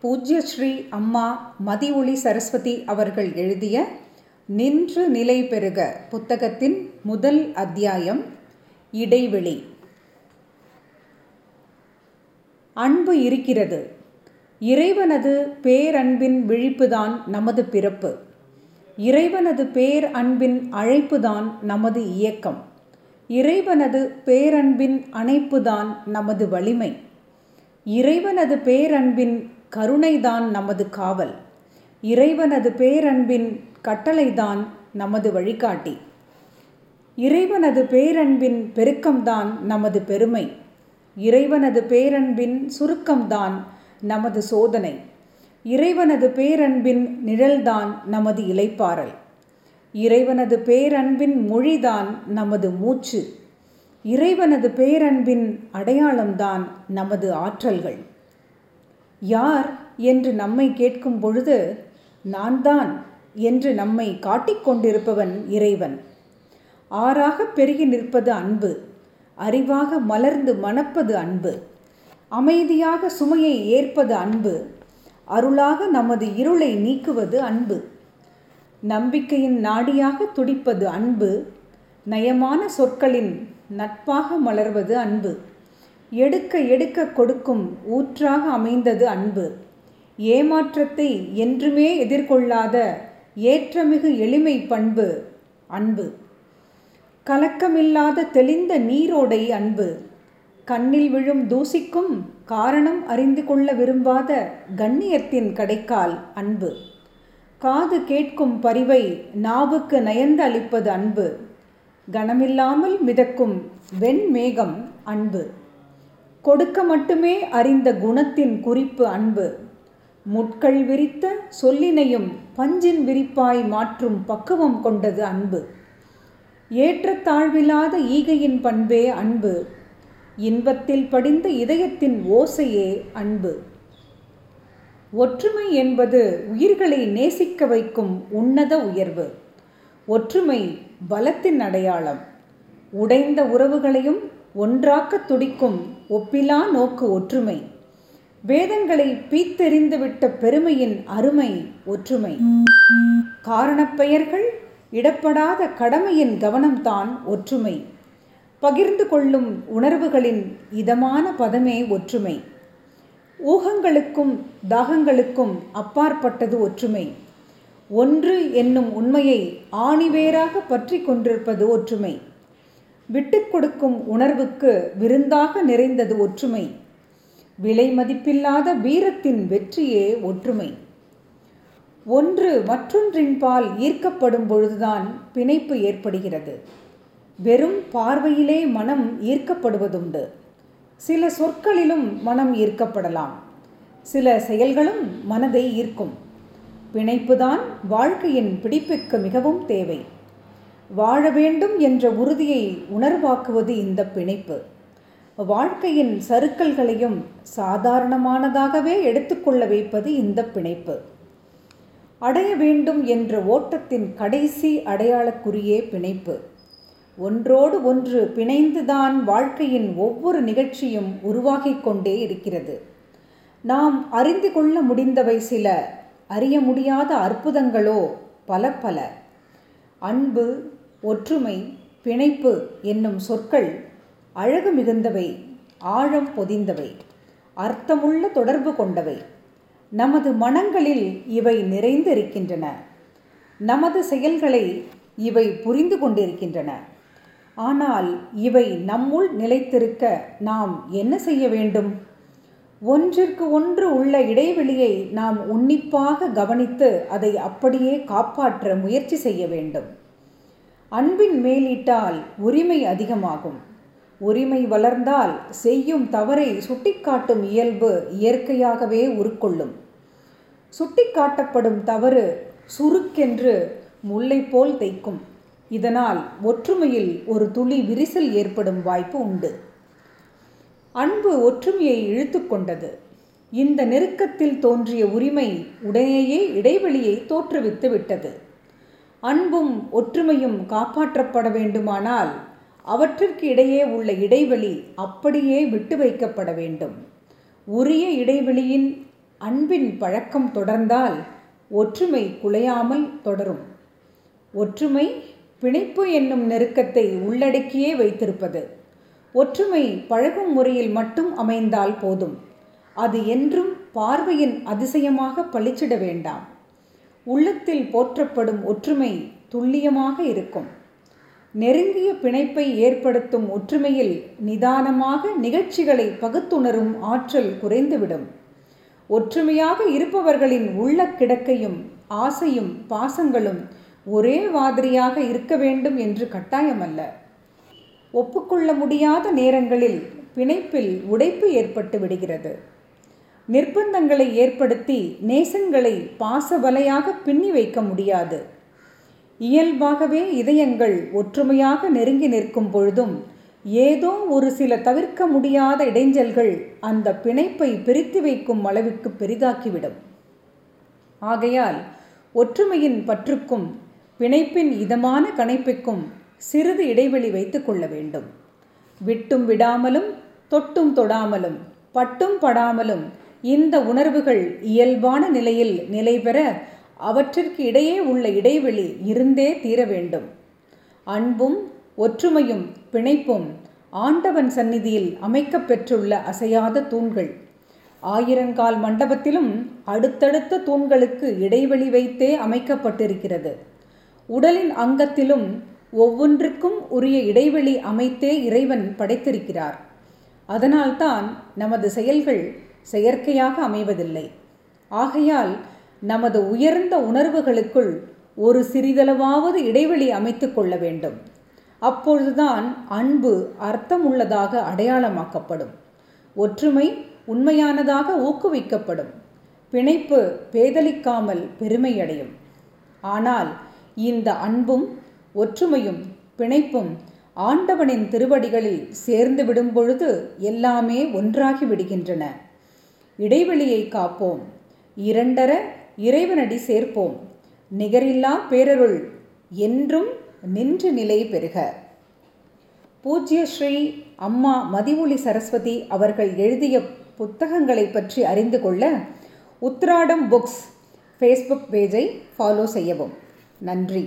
பூஜ்ய ஸ்ரீ அம்மா மதிஒளி சரஸ்வதி அவர்கள் எழுதிய நின்று நிலை பெறுக புத்தகத்தின் முதல் அத்தியாயம் இடைவெளி. அன்பு இருக்கிறது. இறைவனது பேரன்பின் விழிப்புதான் நமது பிறப்பு. இறைவனது பேர் அன்பின் அழைப்புதான் நமது இயக்கம். இறைவனது பேரன்பின் அணைப்புதான் நமது வலிமை. இறைவனது பேரன்பின் கருணைதான் நமது காவல். இறைவனது பேரன்பின் கட்டளைதான் நமது வழிகாட்டி. இறைவனது பேரன்பின் பெருக்கம்தான் நமது பெருமை. இறைவனது பேரன்பின் சுருக்கம்தான் நமது சோதனை. இறைவனது பேரன்பின் நிழல்தான் நமது இலைப்பாறல் இறைவனது பேரன்பின் மொழிதான் நமது மூச்சு. இறைவனது பேரன்பின் அடையாளம்தான் நமது ஆற்றல்கள். யார் என்று நம்மை கேட்கும் பொழுது நான் தான் என்று நம்மை காட்டிக்கொண்டிருப்பவன் இறைவன். ஆறாக பெருகி நிற்பது அன்பு அறிவாக மலர்ந்து மணப்பது அன்பு அமைதியாக சுமையை ஏற்பது அன்பு அருளாக நமது இருளை நீக்குவது அன்பு நம்பிக்கையின் நாடியாக துடிப்பது அன்பு நயமான சொற்களின் நட்பாக மலர்வது அன்பு. எடுக்க எடுக்க கொடுக்கும் ஊற்றாக அமைந்தது அன்பு. ஏமாற்றத்தை என்றுமே எதிர்கொள்ளாத ஏற்றமிகு எளிமை பண்பு அன்பு. கலக்கமில்லாத தெளிந்த நீரோடை அன்பு. கண்ணில் விழும் தூசிக்கும் காரணம் அறிந்து கொள்ள விரும்பாத கண்ணியத்தின் கடைக்கால் அன்பு. காது கேட்கும் பரிவை நாவுக்கு நயந்து அளிப்பது அன்பு. கனமில்லாமல் மிதக்கும் வெண்மேகம் அன்பு. கொடுக்க மட்டுமே அறிந்த குணத்தின் குறிப்பு அன்பு. முட்கள் விரித்த சொல்லினையும் பஞ்சின் விரிப்பாய் மாற்றும் பக்குவம் கொண்டது அன்பு. ஏற்றத்தாழ்வில்லாத ஈகையின் பண்பே அன்பு. இன்பத்தில் படிந்த இதயத்தின் ஓசையே அன்பு. ஒற்றுமை என்பது உயிர்களை நேசிக்க வைக்கும் உன்னத உயர்வு. ஒற்றுமை பலத்தின் அடையாளம். உடைந்த உறவுகளையும் ஒன்றாக்க துடிக்கும் ஒப்பிலா நோக்கு ஒற்றுமை. வேதங்களை பீத்தெறிந்துவிட்ட பெருமையின் அருமை ஒற்றுமை. காரணப்பெயர்கள் இடப்படாத கடமையின் கவனம்தான் ஒற்றுமை. பகிர்ந்து கொள்ளும் உணர்வுகளின் இதமான பதமே ஒற்றுமை. ஊகங்களுக்கும் தாகங்களுக்கும் அப்பாற்பட்டது ஒற்றுமை. ஒன்று என்னும் உண்மையை ஆணிவேராக பற்றி கொண்டிருப்பது ஒற்றுமை. விட்டு கொடுக்கும் உணர்வுக்கு விருந்தாக நிறைந்தது ஒற்றுமை. விலை மதிப்பில்லாத வீரத்தின் வெற்றியே ஒற்றுமை. ஒன்று மற்றொன்றின்பால் ஈர்க்கப்படும் பொழுதுதான் பிணைப்பு ஏற்படுகிறது. வெறும் பார்வையிலே மனம் ஈர்க்கப்படுவதுண்டு. சில சொற்களிலும் மனம் ஈர்க்கப்படலாம். சில செயல்களும் மனதை ஈர்க்கும். பிணைப்புதான் வாழ்க்கையின் பிடிப்புக்கு மிகவும் தேவை. வாழ வேண்டும் என்ற உறுதியை உணர்வாக்குவது இந்த பிணைப்பு. வாழ்க்கையின் சறுக்கல்களையும் சாதாரணமானதாகவே எடுத்துக்கொள்ள வைப்பது இந்த பிணைப்பு. அடைய வேண்டும் என்ற ஓட்டத்தின் கடைசி அடையாளக்குறியே பிணைப்பு. ஒன்றோடு ஒன்று பிணைந்துதான் வாழ்க்கையின் ஒவ்வொரு நிகழ்ச்சியும் உருவாகிக் கொண்டே இருக்கிறது. நாம் அறிந்து கொள்ள முடிந்தவை சில அறிய முடியாத அற்புதங்களோ பல பல அன்பு ஒற்றுமை பிணைப்பு என்னும் சொற்கள் அழகு மிகுந்தவை ஆழம் பொதிந்தவை அர்த்தமுள்ள தொடர்பு கொண்டவை. நமது மனங்களில் இவை நிறைந்து இருக்கின்றன நமது செயல்களை இவை புரிந்து கொண்டிருக்கின்றன. ஆனால் இவை நம்முள் நிலைத்திருக்க நாம் என்ன செய்ய வேண்டும்? ஒன்றிற்கு ஒன்று உள்ள இடைவெளியை நாம் உன்னிப்பாக கவனித்து அதை அப்படியே காப்பாற்ற முயற்சி செய்ய வேண்டும். அன்பின் மேலிட்டால் உரிமை அதிகமாகும். உரிமை வளர்ந்தால் செய்யும் தவறை சுட்டிக்காட்டும் இயல்பு இயற்கையாகவே உருக்கொள்ளும். சுட்டிக்காட்டப்படும் தவறு சுருக்கென்று முல்லை போல் தைக்கும். இதனால் ஒற்றுமையில் ஒரு துளி விரிசல் ஏற்படும் வாய்ப்பு உண்டு. அன்பு ஒற்றுமையை இழுத்து கொண்டது. இந்த நெருக்கத்தில் தோன்றிய உரிமை உடனேயே இடைவெளியை தோற்றுவித்து விட்டது. அன்பும் ஒற்றுமையும் காப்பாற்றப்பட வேண்டுமானால் அவற்றிற்கு இடையே உள்ள இடைவெளி அப்படியே விட்டு வைக்கப்பட வேண்டும். உரிய இடைவெளியின் அன்பின் பழக்கம் தொடர்ந்தால் ஒற்றுமை குலையாமல் தொடரும். ஒற்றுமை பிணைப்பு என்னும் நெருக்கத்தை உள்ளடக்கியே வைத்திருப்பது. ஒற்றுமை பழகும் முறையில் மட்டும் அமைந்தால் போதும். அது என்றும் பார்வையின் அதிசயமாக பளிச்சிட வேண்டாம். உள்ளத்தில் போற்றப்படும் ஒற்றுமை துல்லியமாக இருக்கும். நெருங்கிய பிணைப்பை ஏற்படுத்தும் ஒற்றுமையில் நிதானமாக நிகழ்ச்சிகளை பகுத்துணரும் ஆற்றல் குறைந்துவிடும். ஒற்றுமையாக இருப்பவர்களின் உள்ள கிடக்கையும் ஆசையும் பாசங்களும் ஒரே மாதிரியாக இருக்க வேண்டும் என்று கட்டாயமல்ல. ஒப்புக்கொள்ள முடியாத நேரங்களில் பிணைப்பில் உடைப்பு ஏற்பட்டு விடுகிறது. நிர்பந்தங்களை ஏற்படுத்தி நேசங்களை பாசவலையாக பின்னி வைக்க முடியாது. இயல்பாகவே இதயங்கள் ஒற்றுமையாக நெருங்கி நிற்கும் பொழுதும் ஏதோ ஒரு சில தவிர்க்க முடியாத இடைஞ்சல்கள் அந்த பிணைப்பை பிரித்து வைக்கும் அளவுக்கு பெரிதாக்கிவிடும். ஆகையால் ஒற்றுமையின் பற்றுக்கும் பிணைப்பின் இதமான கணைப்புக்கும் சிறிது இடைவெளி வைத்து கொள்ள வேண்டும். விட்டும் விடாமலும் தொட்டும் தொடாமலும் பட்டும் படாமலும் இந்த உணர்வுகள் இயல்பான நிலையில் நிலை பெற அவற்றிற்கு இடையே உள்ள இடைவெளி இருந்தே தீர வேண்டும். அன்பும் ஒற்றுமையும் பிணைப்பும் ஆண்டவன் சந்நிதியில் அமைக்கப் பெற்றுள்ள அசையாத தூண்கள். ஆயிரங்கால் மண்டபத்திலும் அடுத்தடுத்த தூண்களுக்கு இடைவெளி வைத்தே அமைக்கப்பட்டிருக்கிறது. உடலின் அங்கத்திலும் ஒவ்வொன்றுக்கும் உரிய இடைவெளி அமைத்தே இறைவன் படைத்திருக்கிறார். அதனால்தான் நமது செயல்கள் செயற்கையாக அமைவதில்லை. ஆகையால் நமது உயர்ந்த உணர்வுகளுக்குள் ஒரு சிறிதளவாவது இடைவெளி அமைத்து கொள்ள வேண்டும். அப்பொழுதுதான் அன்பு அர்த்தமுள்ளதாக அடையாளமாக்கப்படும். ஒற்றுமை உண்மையானதாக ஊக்குவிக்கப்படும். பிணைப்பு பேதலிக்காமல் பெருமையடையும். ஆனால் இந்த அன்பும் ஒற்றுமையும் பிணைப்பும் ஆண்டவனின் திருவடிகளில் சேர்ந்து விடும் பொழுது எல்லாமே ஒன்றாகி விடுகின்றன. இடைவெளியை காப்போம். இரண்டர இறைவனடி சேர்ப்போம். நிகரில்லா பேரருள் என்றும் நின்று நிலை பெறுக. பூஜ்ய ஸ்ரீ அம்மா மதிமொழி சரஸ்வதி அவர்கள் எழுதிய புத்தகங்களை பற்றி அறிந்து கொள்ள உத்ராடம் புக்ஸ் ஃபேஸ்புக் பேஜை ஃபாலோ செய்யவும். நன்றி.